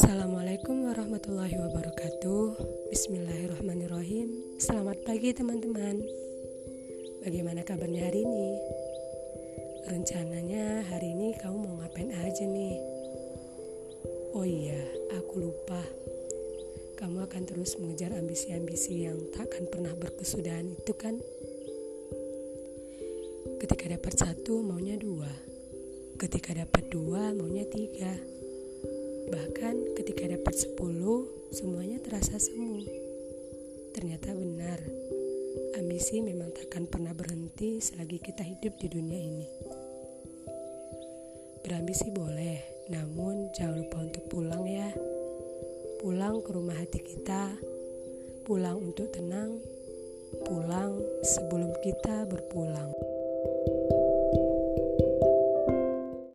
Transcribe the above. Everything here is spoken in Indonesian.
Assalamualaikum warahmatullahi wabarakatuh Bismillahirrahmanirrahim Selamat pagi teman-teman Bagaimana kabarnya hari ini? Rencananya hari ini kamu mau ngapain aja nih? Oh iya, aku lupa Kamu akan terus mengejar ambisi-ambisi yang takkan pernah berkesudahan itu kan? Ketika dapat satu maunya dua Ketika dapat dua maunya tiga Bahkan ketika dapat 10, semuanya terasa semu. Ternyata benar, ambisi memang takkan pernah berhenti selagi kita hidup di dunia ini. Berambisi boleh, namun jangan lupa untuk pulang ya. Pulang ke rumah hati kita, pulang untuk tenang, pulang sebelum kita berpulang.